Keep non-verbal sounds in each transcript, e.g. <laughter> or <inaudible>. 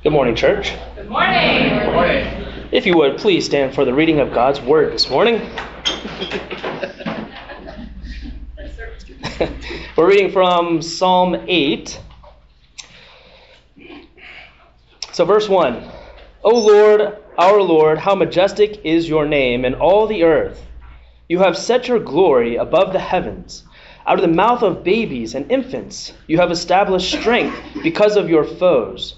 Good morning, church. Good morning. Good morning. If you would, please stand for the reading of God's Word this morning. <laughs> We're reading from Psalm 8. So, verse 1 O Lord, our Lord, how majestic is your name in all the earth. You have set your glory above the heavens. Out of the mouth of babies and infants, you have established strength because of your foes,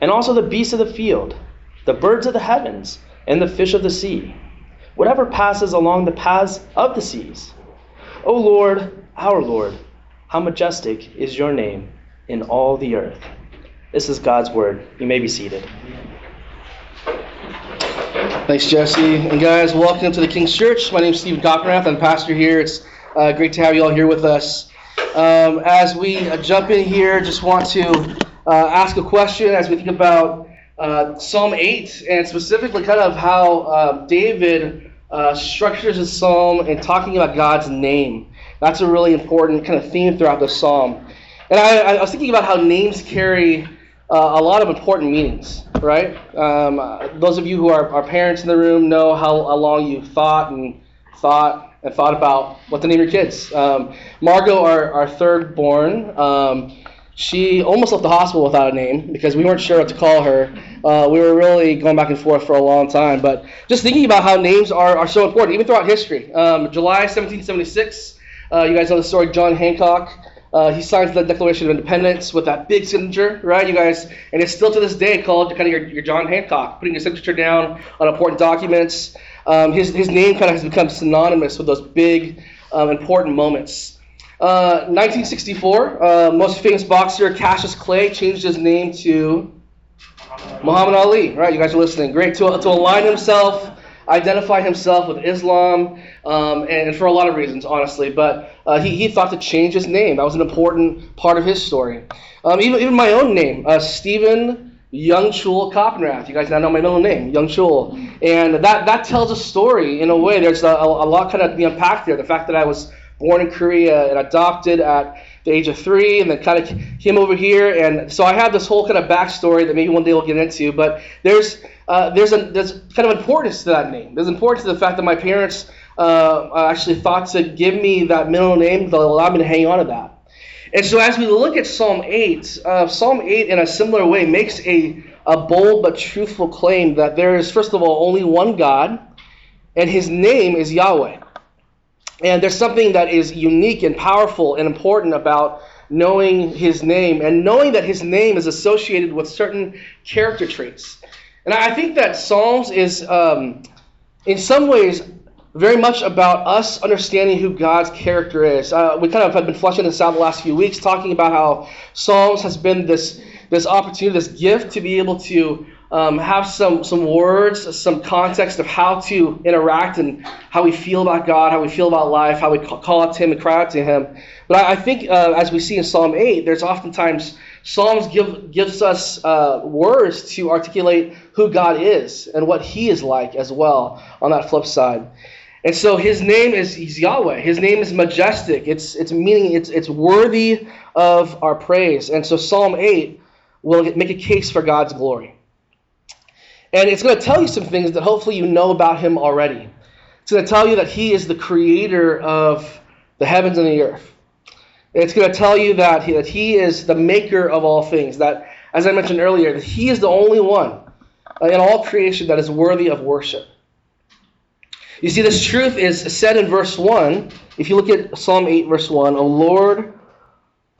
and also the beasts of the field, the birds of the heavens, and the fish of the sea, whatever passes along the paths of the seas. O Lord, our Lord, how majestic is your name in all the earth. This is God's word. You may be seated. Thanks, Jesse. And guys, welcome to the King's Church. My name is Stephen Coppenrath. I'm pastor here. It's uh, great to have you all here with us. Um, as we uh, jump in here, just want to uh, ask a question as we think about uh, Psalm 8 and specifically kind of how uh, David uh, structures his psalm and talking about God's name. That's a really important kind of theme throughout the psalm. And I, I was thinking about how names carry a lot of important meanings right? Um, those of you who are, are parents in the room know how, how long you thought and thought and thought about what to name your kids. Um, Margot, our, our third born, um, she almost left the hospital without a name because we weren't sure what to call her. Uh, we were really going back and forth for a long time. But just thinking about how names are, are so important, even throughout history. Um, July 1776, uh, you guys know the story, of John Hancock. Uh, he signs the Declaration of Independence with that big signature, right? You guys, and it's still to this day called kind of your, your John Hancock, putting your signature down on important documents. Um, his, his name kind of has become synonymous with those big, um, important moments. Uh, 1964, uh, most famous boxer Cassius Clay changed his name to Muhammad Ali, right? You guys are listening. Great to, to align himself identify himself with Islam, um, and, for a lot of reasons, honestly. But uh, he, he thought to change his name. That was an important part of his story. Um, even, even my own name, uh, Stephen Young Chul Coppenrath. You guys now know my middle name, Young Chul. And that, that tells a story in a way. There's a, a, a lot kind of the unpacked there. The fact that I was born in Korea and adopted at the age of three, and then kind of came over here. And so I have this whole kind of backstory that maybe one day we'll get into. But there's uh, there's a there's kind of importance to that name. There's importance to the fact that my parents uh, actually thought to give me that middle name that allowed me to hang on to that. And so as we look at Psalm 8, uh, Psalm 8 in a similar way makes a, a bold but truthful claim that there is, first of all, only one God, and his name is Yahweh. And there's something that is unique and powerful and important about knowing his name and knowing that his name is associated with certain character traits. And I think that Psalms is, um, in some ways, very much about us understanding who God's character is. Uh, we kind of have been fleshing this out the last few weeks, talking about how Psalms has been this this opportunity, this gift to be able to um, have some some words, some context of how to interact and how we feel about God, how we feel about life, how we call out to Him and cry out to Him. But I, I think, uh, as we see in Psalm eight, there's oftentimes Psalms give gives us uh, words to articulate who God is and what He is like as well. On that flip side. And so his name is Yahweh. His name is majestic. It's it's meaning it's it's worthy of our praise. And so Psalm 8 will make a case for God's glory. And it's going to tell you some things that hopefully you know about him already. It's going to tell you that he is the creator of the heavens and the earth. It's going to tell you that he, that he is the maker of all things. That, as I mentioned earlier, that he is the only one in all creation that is worthy of worship. You see, this truth is said in verse 1. If you look at Psalm 8, verse 1, O Lord,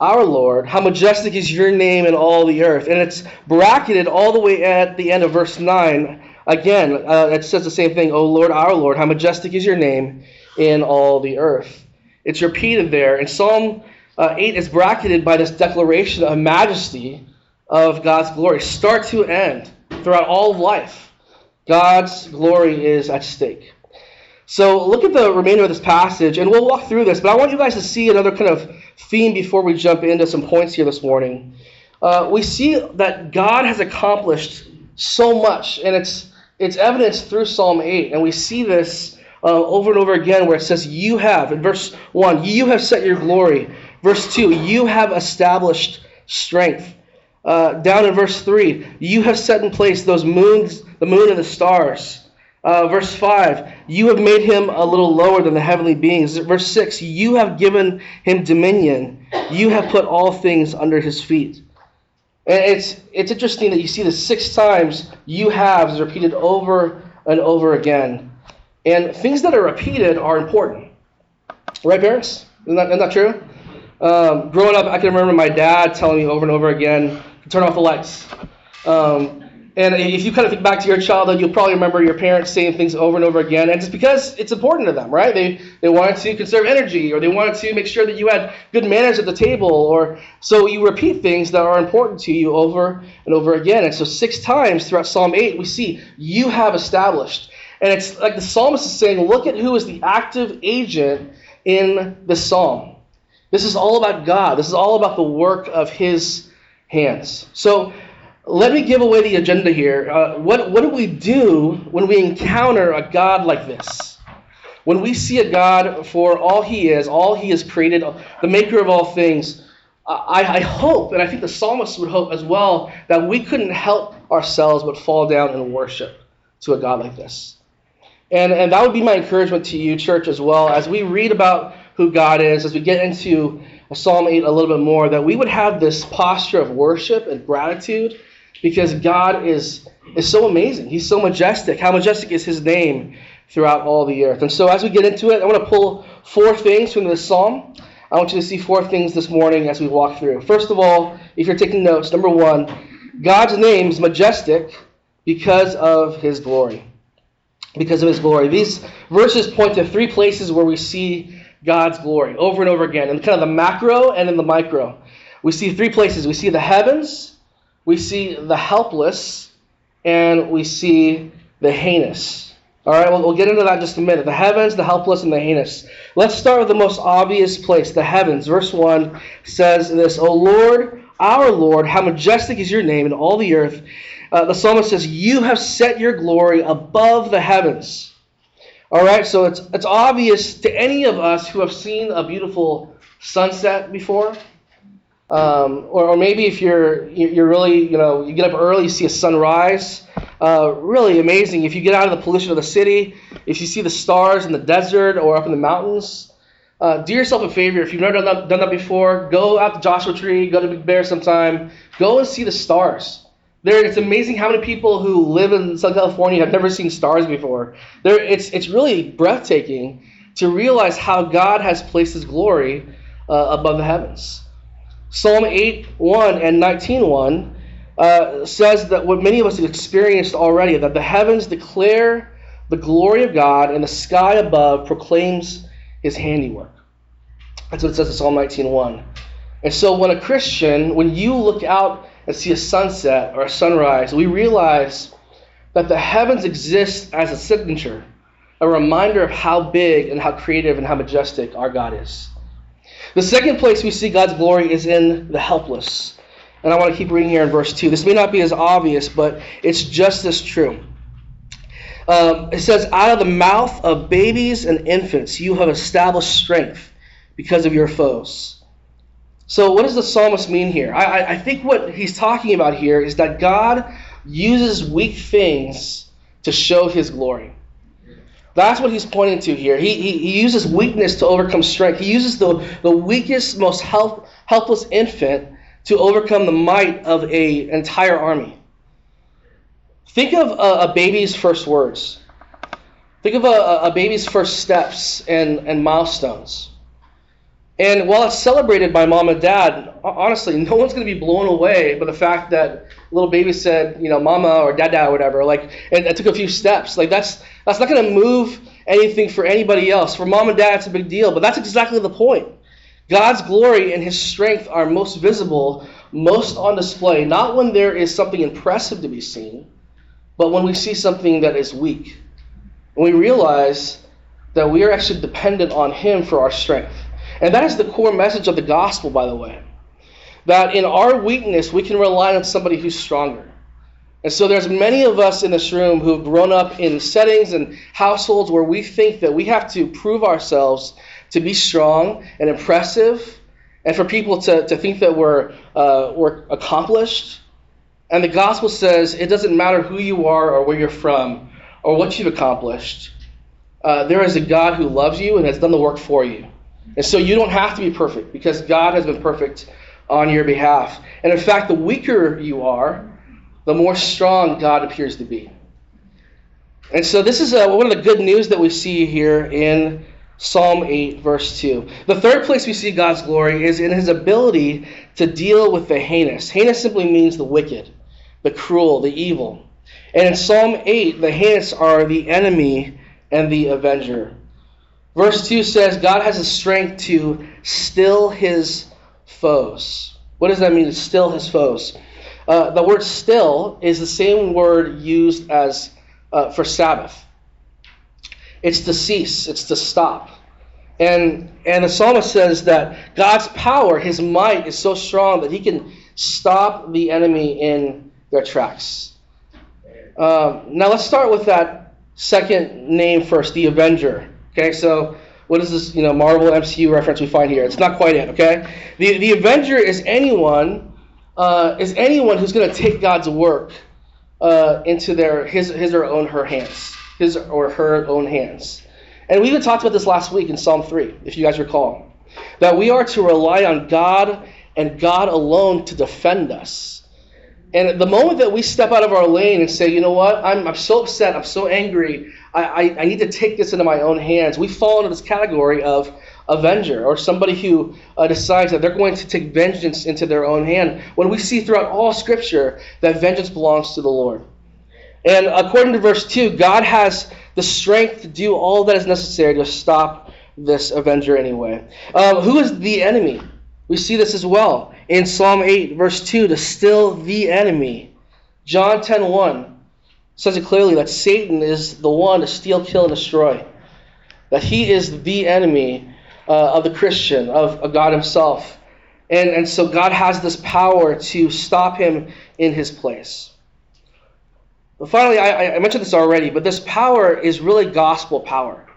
our Lord, how majestic is your name in all the earth. And it's bracketed all the way at the end of verse 9. Again, uh, it says the same thing, O Lord, our Lord, how majestic is your name in all the earth. It's repeated there. And Psalm uh, 8 is bracketed by this declaration of majesty of God's glory, start to end, throughout all of life. God's glory is at stake. So look at the remainder of this passage, and we'll walk through this, but I want you guys to see another kind of theme before we jump into some points here this morning. Uh, we see that God has accomplished so much, and it's it's evidenced through Psalm 8, and we see this uh, over and over again where it says, You have, in verse 1, you have set your glory. Verse 2, you have established strength. Uh, down in verse 3, you have set in place those moons, the moon and the stars. Uh, verse 5, you have made him a little lower than the heavenly beings. Verse 6, you have given him dominion. You have put all things under his feet. And it's, it's interesting that you see this six times, you have is repeated over and over again. And things that are repeated are important. Right, parents? Isn't that, isn't that true? Um, growing up, I can remember my dad telling me over and over again, turn off the lights. Um, and if you kind of think back to your childhood, you'll probably remember your parents saying things over and over again. And it's because it's important to them, right? They, they wanted to conserve energy, or they wanted to make sure that you had good manners at the table. Or so you repeat things that are important to you over and over again. And so six times throughout Psalm 8, we see you have established. And it's like the psalmist is saying, look at who is the active agent in the psalm. This is all about God. This is all about the work of his hands. So let me give away the agenda here. Uh, what, what do we do when we encounter a God like this? When we see a God for all he is, all he has created, the maker of all things, I, I hope, and I think the psalmist would hope as well, that we couldn't help ourselves but fall down and worship to a God like this. And, and that would be my encouragement to you, church, as well, as we read about who God is, as we get into Psalm 8 a little bit more, that we would have this posture of worship and gratitude because God is, is so amazing. He's so majestic. How majestic is his name throughout all the earth. And so as we get into it, I want to pull four things from this psalm. I want you to see four things this morning as we walk through. First of all, if you're taking notes, number one, God's name is majestic because of his glory. Because of his glory. These verses point to three places where we see God's glory over and over again, in kind of the macro and in the micro. We see three places. We see the heavens, we see the helpless, and we see the heinous. All right, well, we'll get into that in just a minute. The heavens, the helpless, and the heinous. Let's start with the most obvious place, the heavens. Verse 1 says this O Lord, our Lord, how majestic is your name in all the earth. Uh, the psalmist says, You have set your glory above the heavens. All right, so it's, it's obvious to any of us who have seen a beautiful sunset before um, or, or, maybe if you're you're really you know you get up early, you see a sunrise, uh, really amazing. If you get out of the pollution of the city, if you see the stars in the desert or up in the mountains, uh, do yourself a favor. If you've never done that, done that before, go out to Joshua Tree, go to Big Bear sometime, go and see the stars. There, it's amazing how many people who live in Southern California have never seen stars before. There, it's it's really breathtaking to realize how God has placed His glory uh, above the heavens. Psalm 8 1 and 19 1 uh, says that what many of us have experienced already that the heavens declare the glory of God and the sky above proclaims his handiwork. That's what it says in Psalm 19:1. And so when a Christian, when you look out and see a sunset or a sunrise, we realize that the heavens exist as a signature, a reminder of how big and how creative and how majestic our God is. The second place we see God's glory is in the helpless. And I want to keep reading here in verse 2. This may not be as obvious, but it's just as true. Um, it says, Out of the mouth of babies and infants you have established strength because of your foes. So, what does the psalmist mean here? I, I think what he's talking about here is that God uses weak things to show his glory. That's what he's pointing to here. He, he, he uses weakness to overcome strength. He uses the, the weakest, most help, helpless infant to overcome the might of an entire army. Think of a, a baby's first words. Think of a, a baby's first steps and, and milestones. And while it's celebrated by mom and dad, honestly, <laughs> no one's going to be blown away by the fact that little baby said, you know, mama or dada or whatever, like, and, and took a few steps. Like, that's, that's not going to move anything for anybody else. For mom and dad, it's a big deal, but that's exactly the point. God's glory and his strength are most visible most on display not when there is something impressive to be seen, but when we see something that is weak. And we realize that we are actually dependent on Him for our strength. And that is the core message of the gospel, by the way. That in our weakness, we can rely on somebody who's stronger. And so there's many of us in this room who've grown up in settings and households where we think that we have to prove ourselves to be strong and impressive and for people to, to think that we're, uh, we're accomplished. And the gospel says it doesn't matter who you are or where you're from or what you've accomplished. Uh, there is a God who loves you and has done the work for you. And so you don't have to be perfect because God has been perfect on your behalf. And in fact, the weaker you are, the more strong God appears to be. And so this is uh, one of the good news that we see here in Psalm 8, verse 2. The third place we see God's glory is in his ability to deal with the heinous. Heinous simply means the wicked, the cruel, the evil. And in Psalm 8, the heinous are the enemy and the avenger. Verse 2 says, God has the strength to still his foes. What does that mean, to still his foes? Uh, the word still is the same word used as uh, for Sabbath. It's to cease, it's to stop. And, and the psalmist says that God's power, his might, is so strong that he can stop the enemy in their tracks. Uh, now let's start with that second name first, the Avenger. Okay, so what is this, you know, Marvel MCU reference we find here? It's not quite it, okay? The, the Avenger is anyone, uh, is anyone who's going to take God's work uh, into their, his, his or own her hands, his or her own hands. And we even talked about this last week in Psalm 3, if you guys recall, that we are to rely on God and God alone to defend us. And the moment that we step out of our lane and say, you know what, I'm, I'm so upset, I'm so angry, I, I, I need to take this into my own hands, we fall into this category of avenger or somebody who uh, decides that they're going to take vengeance into their own hand. When we see throughout all Scripture that vengeance belongs to the Lord. And according to verse 2, God has the strength to do all that is necessary to stop this avenger anyway. Um, who is the enemy? We see this as well in Psalm 8, verse 2, to still the enemy. John 10 1 says it clearly that Satan is the one to steal, kill, and destroy. That he is the enemy uh, of the Christian, of, of God himself. And, and so God has this power to stop him in his place. But finally, I, I mentioned this already, but this power is really gospel power.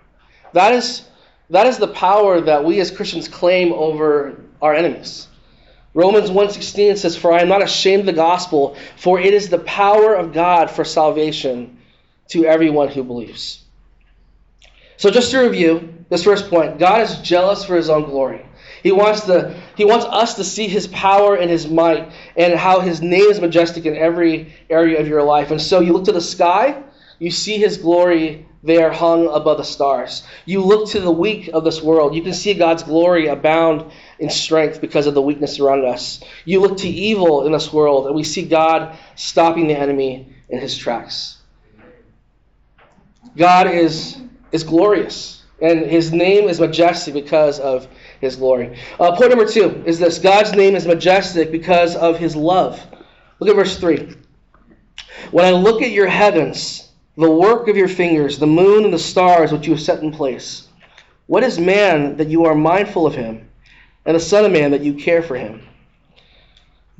That is, that is the power that we as Christians claim over our enemies. Romans 1:16 says, "For I am not ashamed of the gospel, for it is the power of God for salvation to everyone who believes." So just to review this first point, God is jealous for his own glory. He wants the he wants us to see his power and his might and how his name is majestic in every area of your life. And so you look to the sky, you see his glory there hung above the stars. You look to the weak of this world, you can see God's glory abound in strength because of the weakness around us. You look to evil in this world, and we see God stopping the enemy in his tracks. God is, is glorious, and his name is majestic because of his glory. Uh, point number two is this God's name is majestic because of his love. Look at verse 3. When I look at your heavens, the work of your fingers, the moon and the stars which you have set in place, what is man that you are mindful of him? and the Son of Man that you care for him.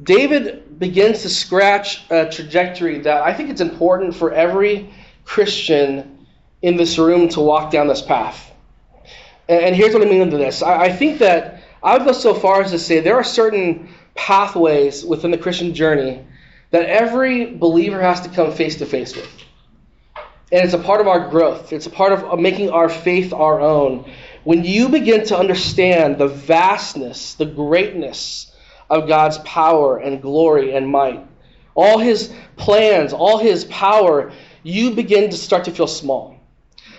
David begins to scratch a trajectory that I think it's important for every Christian in this room to walk down this path. And here's what I mean into this. I think that I would go so far as to say there are certain pathways within the Christian journey that every believer has to come face to face with. And it's a part of our growth. It's a part of making our faith our own. When you begin to understand the vastness, the greatness of God's power and glory and might, all his plans, all his power, you begin to start to feel small.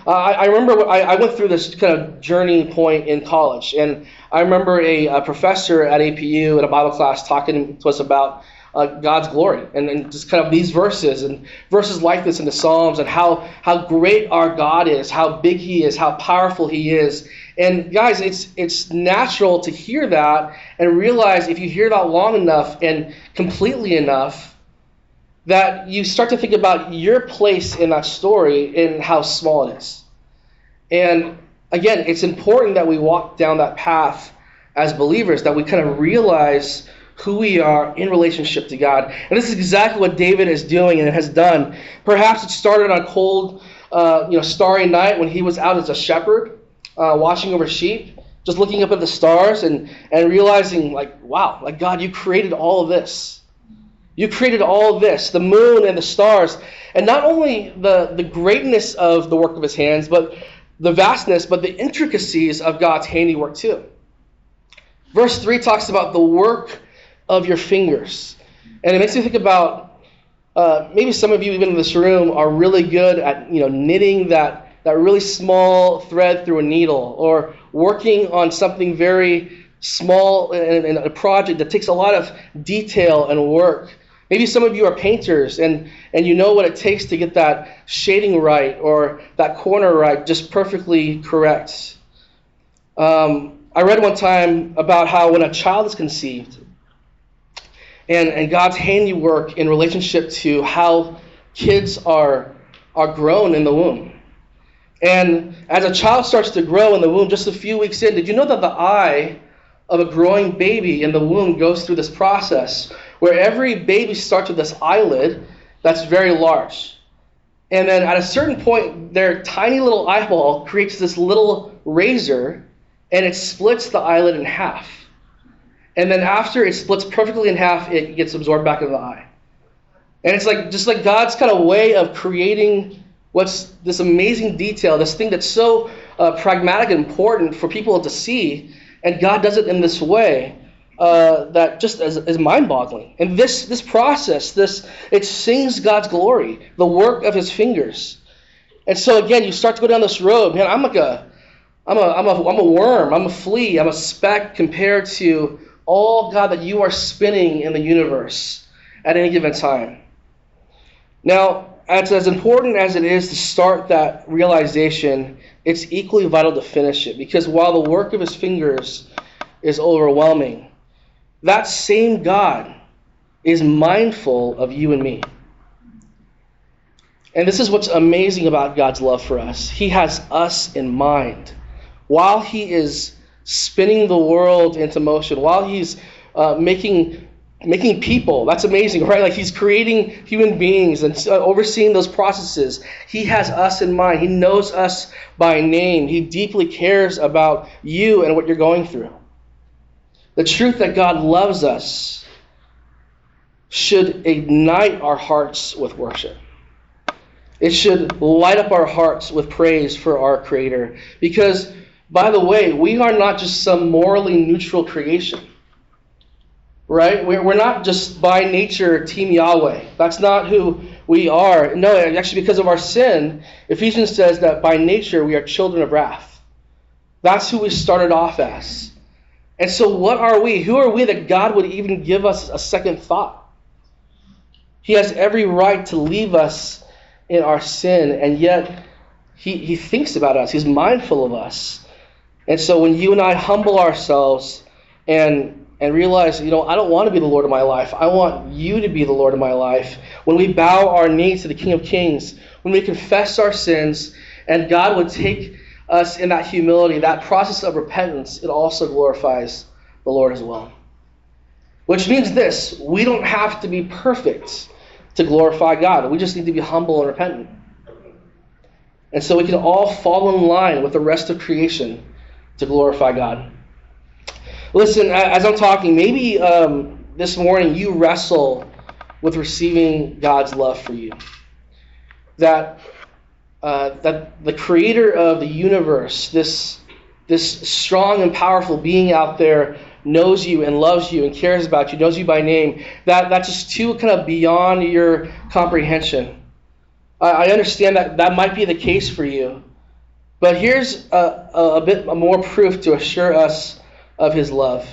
Uh, I, I, remember I, I, went through this kind of journey point in college, and I remember a, a, professor at APU in a Bible class talking to us about uh, God's glory and, just kind of these verses and verses like this in the Psalms and how, how great our God is, how big He is, how powerful He is. And guys, it's, it's natural to hear that and realize if you hear that long enough and completely enough, that you start to think about your place in that story and how small it is. And again, it's important that we walk down that path as believers, that we kind of realize who we are in relationship to God. And this is exactly what David is doing and has done. Perhaps it started on a cold, uh, you know, starry night when he was out as a shepherd, uh, watching over sheep, just looking up at the stars and, and realizing, like, wow, like God, you created all of this. You created all this, the moon and the stars. And not only the, the greatness of the work of his hands, but the vastness, but the intricacies of God's handiwork too. Verse 3 talks about the work of your fingers. And it makes me think about uh, maybe some of you, even in this room, are really good at you know knitting that, that really small thread through a needle or working on something very small in a project that takes a lot of detail and work. Maybe some of you are painters and, and you know what it takes to get that shading right or that corner right, just perfectly correct. Um, I read one time about how when a child is conceived, and, and God's handiwork in relationship to how kids are, are grown in the womb. And as a child starts to grow in the womb, just a few weeks in, did you know that the eye of a growing baby in the womb goes through this process where every baby starts with this eyelid that's very large. And then at a certain point, their tiny little eyeball creates this little razor and it splits the eyelid in half. And then after it splits perfectly in half, it gets absorbed back into the eye. And it's like just like God's kind of way of creating what's this amazing detail, this thing that's so uh, pragmatic and important for people to see. And God does it in this way uh, that just is, is mind-boggling. And this this process, this it sings God's glory, the work of His fingers. And so again, you start to go down this road. Man, I'm like a I'm a, I'm a, I'm a worm. I'm a flea. I'm a speck compared to all, God, that you are spinning in the universe at any given time. Now, it's as important as it is to start that realization, it's equally vital to finish it. Because while the work of his fingers is overwhelming, that same God is mindful of you and me. And this is what's amazing about God's love for us. He has us in mind. While He is spinning the world into motion, while he's uh, making making people. That's amazing, right? Like he's creating human beings and uh, overseeing those processes. He has us in mind. He knows us by name. He deeply cares about you and what you're going through. The truth that God loves us should ignite our hearts with worship. It should light up our hearts with praise for our Creator because by the way, we are not just some morally neutral creation. Right? We're not just by nature Team Yahweh. That's not who we are. No, actually, because of our sin, Ephesians says that by nature we are children of wrath. That's who we started off as. And so, what are we? Who are we that God would even give us a second thought? He has every right to leave us in our sin, and yet he, he thinks about us. He's mindful of us. And so when you and I humble ourselves and and realize, you know, I don't want to be the Lord of my life. I want you to be the Lord of my life. When we bow our knees to the King of Kings, when we confess our sins, and God would take us in that humility, that process of repentance, it also glorifies the Lord as well. Which means this we don't have to be perfect to glorify God. We just need to be humble and repentant. And so we can all fall in line with the rest of creation to glorify God. Listen, as I'm talking, maybe um, this morning you wrestle with receiving God's love for you. That, uh, that the creator of the universe, this, this strong and powerful being out there, knows you and loves you and cares about you, knows you by name, that, that's just too kind of beyond your comprehension. I, I understand that that might be the case for you. But here's a, a, bit more proof to assure us of his love.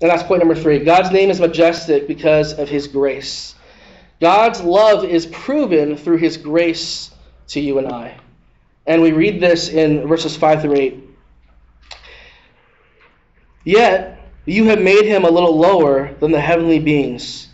And that's point number three. God's name is majestic because of his grace. God's love is proven through his grace to you and I. And we read this in verses 5 through 8. Yet you have made him a little lower than the heavenly beings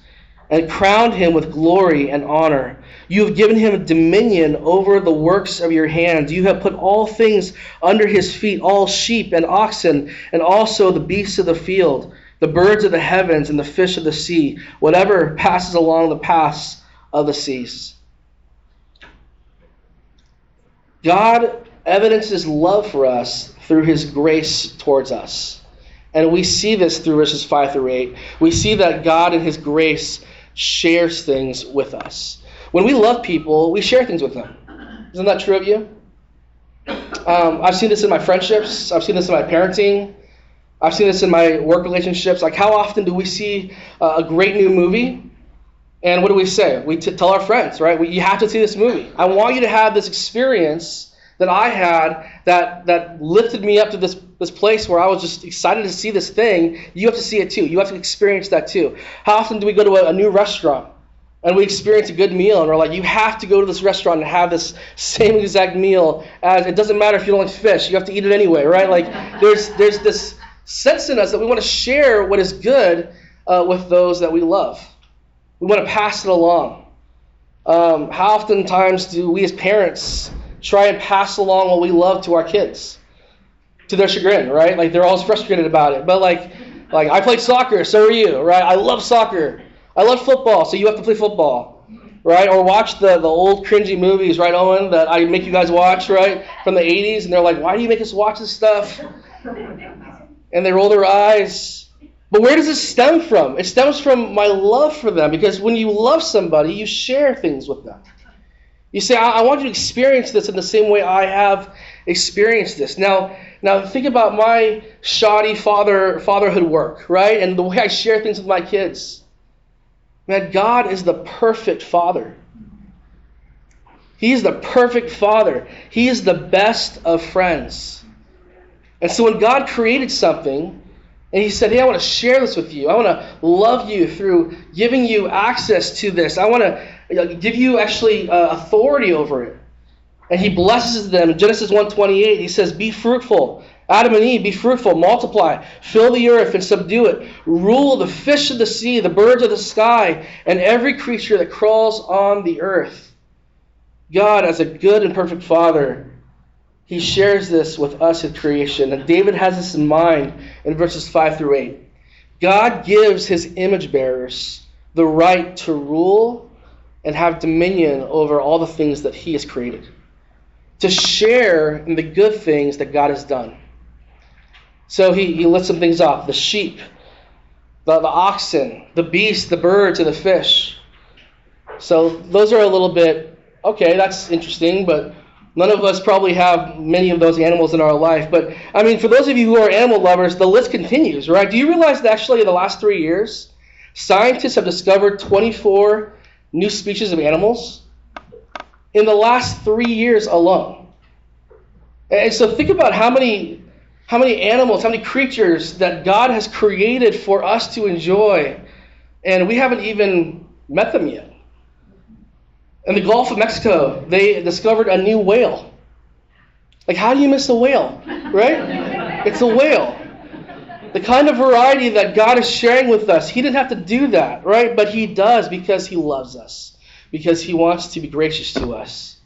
and crowned him with glory and honor. You have given him dominion over the works of your hands. You have put all things under his feet, all sheep and oxen, and also the beasts of the field, the birds of the heavens, and the fish of the sea, whatever passes along the paths of the seas. God evidences love for us through his grace towards us. And we see this through verses 5 through 8. We see that God in his grace shares things with us. When we love people, we share things with them. Isn't that true of you? Um, I've seen this in my friendships. I've seen this in my parenting. I've seen this in my work relationships. Like, how often do we see uh, a great new movie? And what do we say? We t- tell our friends, right? We, you have to see this movie. I want you to have this experience that I had that, that lifted me up to this, this place where I was just excited to see this thing. You have to see it too. You have to experience that too. How often do we go to a, a new restaurant? And we experience a good meal and we're like you have to go to this restaurant and have this same exact meal as it doesn't matter if you don't like fish you have to eat it anyway right? Like there's there's this sense in us that we want to share what is good uh, with those that we love. We want to pass it along. Um, how oftentimes do we as parents try and pass along what we love to our kids? To their chagrin right? Like they're always frustrated about it. But like like i played soccer so are you right? I love soccer I love football, so you have to play football, right? Or watch the, the old cringy movies, right, Owen, that I make you guys watch, right, from the 80s, and they're like, why do you make us watch this stuff? And they roll their eyes. But where does this stem from? It stems from my love for them, because when you love somebody, you share things with them. You say, I, I want you to experience this in the same way I have experienced this. Now, now think about my shoddy father fatherhood work, right? And the way I share things with my kids. Man, God is the perfect Father. He is the perfect Father. He is the best of friends. And so when God created something, and He said, Hey, I want to share this with you. I want to love you through giving you access to this. I want to give you actually uh, authority over it. And He blesses them. Genesis 1:28, He says, Be fruitful Adam and Eve, be fruitful, multiply, fill the earth and subdue it. Rule the fish of the sea, the birds of the sky, and every creature that crawls on the earth. God, as a good and perfect Father, He shares this with us in creation. And David has this in mind in verses 5 through 8. God gives His image bearers the right to rule and have dominion over all the things that He has created, to share in the good things that God has done. So he, he lists some things off the sheep, the, the oxen, the beasts, the birds, and the fish. So those are a little bit, okay, that's interesting, but none of us probably have many of those animals in our life. But I mean, for those of you who are animal lovers, the list continues, right? Do you realize that actually in the last three years, scientists have discovered 24 new species of animals in the last three years alone? And so think about how many how many animals, how many creatures that God has created for us to enjoy, and we haven't even met them yet. In the Gulf of Mexico, they discovered a new whale. Like, how do you miss a whale, right? It's a whale. The kind of variety that God is sharing with us, He didn't have to do that, right? But He does because He loves us, because He wants to be gracious to us.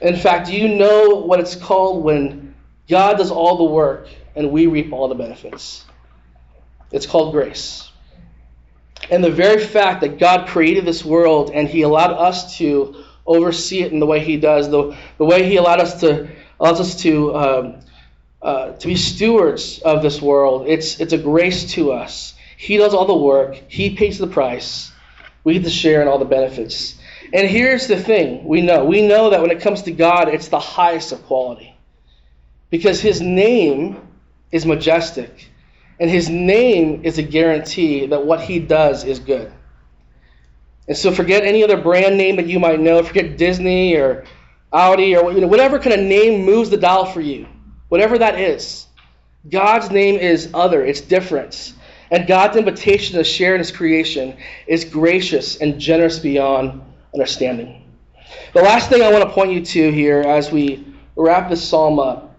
In fact, do you know what it's called when God does all the work and we reap all the benefits. It's called grace. And the very fact that God created this world and He allowed us to oversee it in the way He does, the, the way He allowed us to allows us to um, uh, to be stewards of this world, it's it's a grace to us. He does all the work. He pays the price. We get to share in all the benefits. And here's the thing: we know we know that when it comes to God, it's the highest of quality because his name is majestic and his name is a guarantee that what he does is good. And so forget any other brand name that you might know, forget Disney or Audi or you know, whatever kind of name moves the dial for you, whatever that is. God's name is other, it's different. And God's invitation to share in his creation is gracious and generous beyond understanding. The last thing I want to point you to here as we wrap this psalm up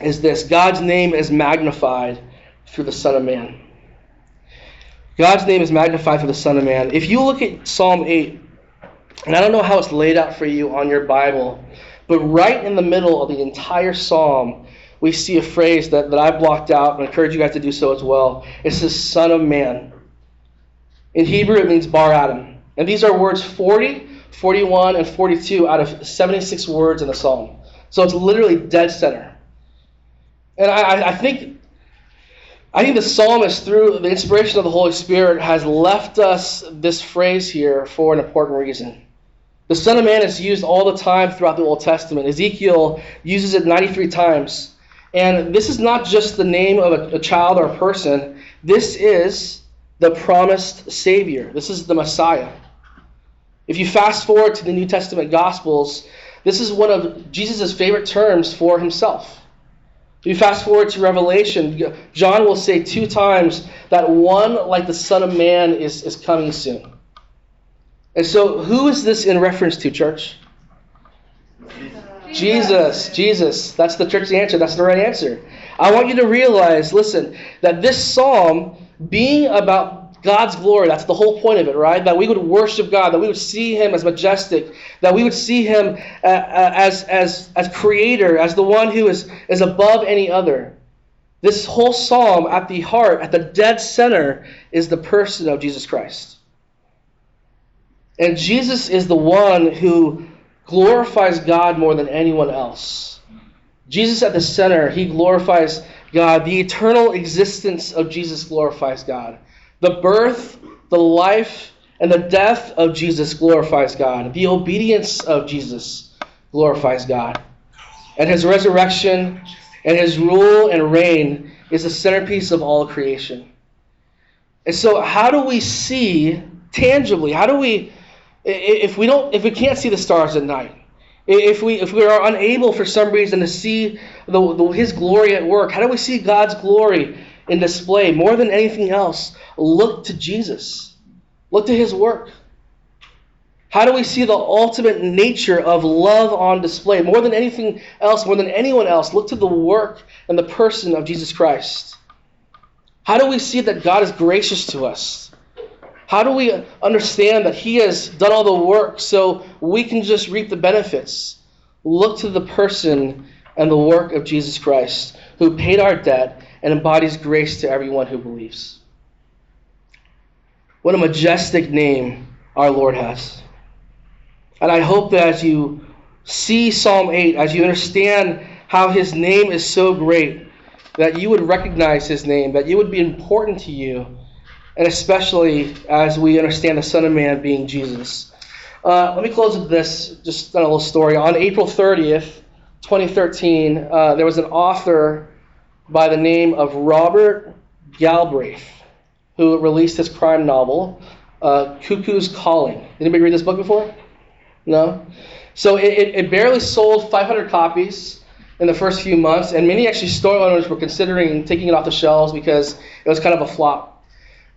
is this God's name is magnified through the Son of Man. God's name is magnified through the Son of Man. If you look at Psalm 8, and I don't know how it's laid out for you on your Bible, but right in the middle of the entire psalm, we see a phrase that, that I blocked out and encourage you guys to do so as well. It says, Son of Man. In Hebrew, it means Bar Adam. And these are words 40, 41, and 42 out of 76 words in the psalm. So it's literally dead center. And I, I think I think the psalmist, through the inspiration of the Holy Spirit, has left us this phrase here for an important reason. The Son of Man is used all the time throughout the Old Testament. Ezekiel uses it 93 times. And this is not just the name of a, a child or a person, this is the promised Savior. This is the Messiah. If you fast forward to the New Testament Gospels, this is one of Jesus' favorite terms for himself. If you fast forward to Revelation, John will say two times that one like the Son of Man is, is coming soon. And so, who is this in reference to, church? Jesus. Jesus. That's the church's answer. That's the right answer. I want you to realize, listen, that this psalm, being about God's glory. That's the whole point of it, right? That we would worship God, that we would see Him as majestic, that we would see Him uh, uh, as, as, as creator, as the one who is, is above any other. This whole psalm, at the heart, at the dead center, is the person of Jesus Christ. And Jesus is the one who glorifies God more than anyone else. Jesus at the center, he glorifies God. The eternal existence of Jesus glorifies God. The birth, the life, and the death of Jesus glorifies God. The obedience of Jesus glorifies God. And his resurrection and his rule and reign is the centerpiece of all creation. And so, how do we see tangibly? How do we, if we don't, if we can't see the stars at night, if we if we are unable for some reason to see the, the, His glory at work, how do we see God's glory in display more than anything else? Look to Jesus. Look to his work. How do we see the ultimate nature of love on display? More than anything else, more than anyone else, look to the work and the person of Jesus Christ. How do we see that God is gracious to us? How do we understand that He has done all the work so we can just reap the benefits? Look to the person and the work of Jesus Christ, who paid our debt and embodies grace to everyone who believes. What a majestic name our Lord has. And I hope that as you see Psalm 8, as you understand how his name is so great, that you would recognize his name, that it would be important to you, and especially as we understand the Son of Man being Jesus. Uh, let me close with this, just a little story. On April 30th, 2013, uh, there was an author by the name of Robert Galbraith who released his crime novel, uh, Cuckoo's Calling. Anybody read this book before? No? So it, it, it, barely sold 500 copies in the first few months, and many actually store owners were considering taking it off the shelves because it was kind of a flop.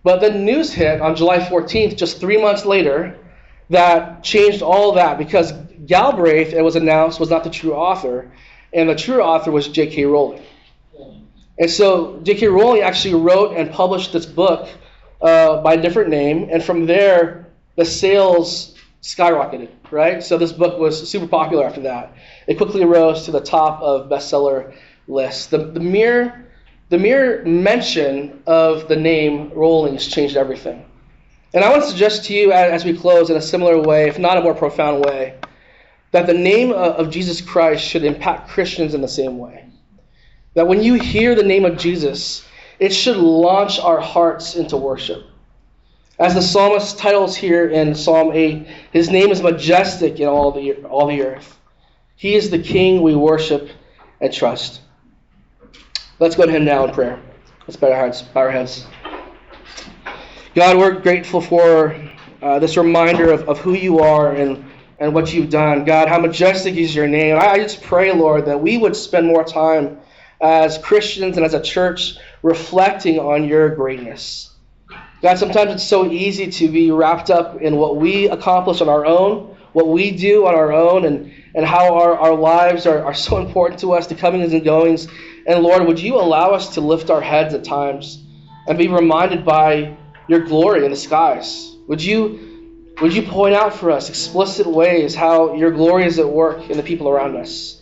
But the news hit on July 14th, just three months later, that changed all that because Galbraith, it was announced, was not the true author, and the true author was J.K. Rowling. And so J.K. Rowling actually wrote and published this book uh, by a different name, and from there, the sales skyrocketed, right? So this book was super popular after that. It quickly rose to the top of bestseller lists. The, the mere the mere mention of the name Rowling's changed everything. And I want to suggest to you as we close in a similar way, if not a more profound way, that the name of Jesus Christ should impact Christians in the same way. That when you hear the name of Jesus, it should launch our hearts into worship. As the psalmist titles here in Psalm 8, his name is majestic in all the, all the earth. He is the king we worship and trust. Let's go to him now in prayer. Let's bow our hearts. Bow our heads. God, we're grateful for uh, this reminder of, of who you are and, and what you've done. God, how majestic is your name. I, I just pray, Lord, that we would spend more time as Christians and as a church reflecting on your greatness. God, sometimes it's so easy to be wrapped up in what we accomplish on our own, what we do on our own, and, and how our, our lives are, are so important to us, the comings and goings. And Lord, would you allow us to lift our heads at times and be reminded by your glory in the skies? Would you would you point out for us explicit ways how your glory is at work in the people around us,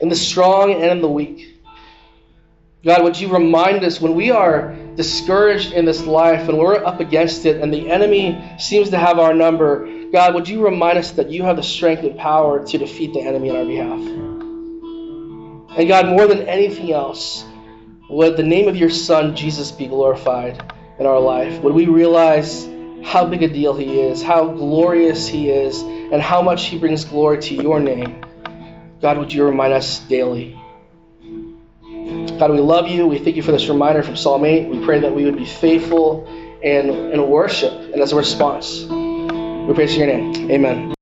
in the strong and in the weak? God, would you remind us when we are discouraged in this life and we're up against it and the enemy seems to have our number, God, would you remind us that you have the strength and power to defeat the enemy on our behalf? And God, more than anything else, would the name of your Son, Jesus, be glorified in our life? Would we realize how big a deal He is, how glorious He is, and how much He brings glory to your name? God, would you remind us daily? God, we love you. We thank you for this reminder from Psalm 8. We pray that we would be faithful in, in worship and as a response. We praise your name. Amen.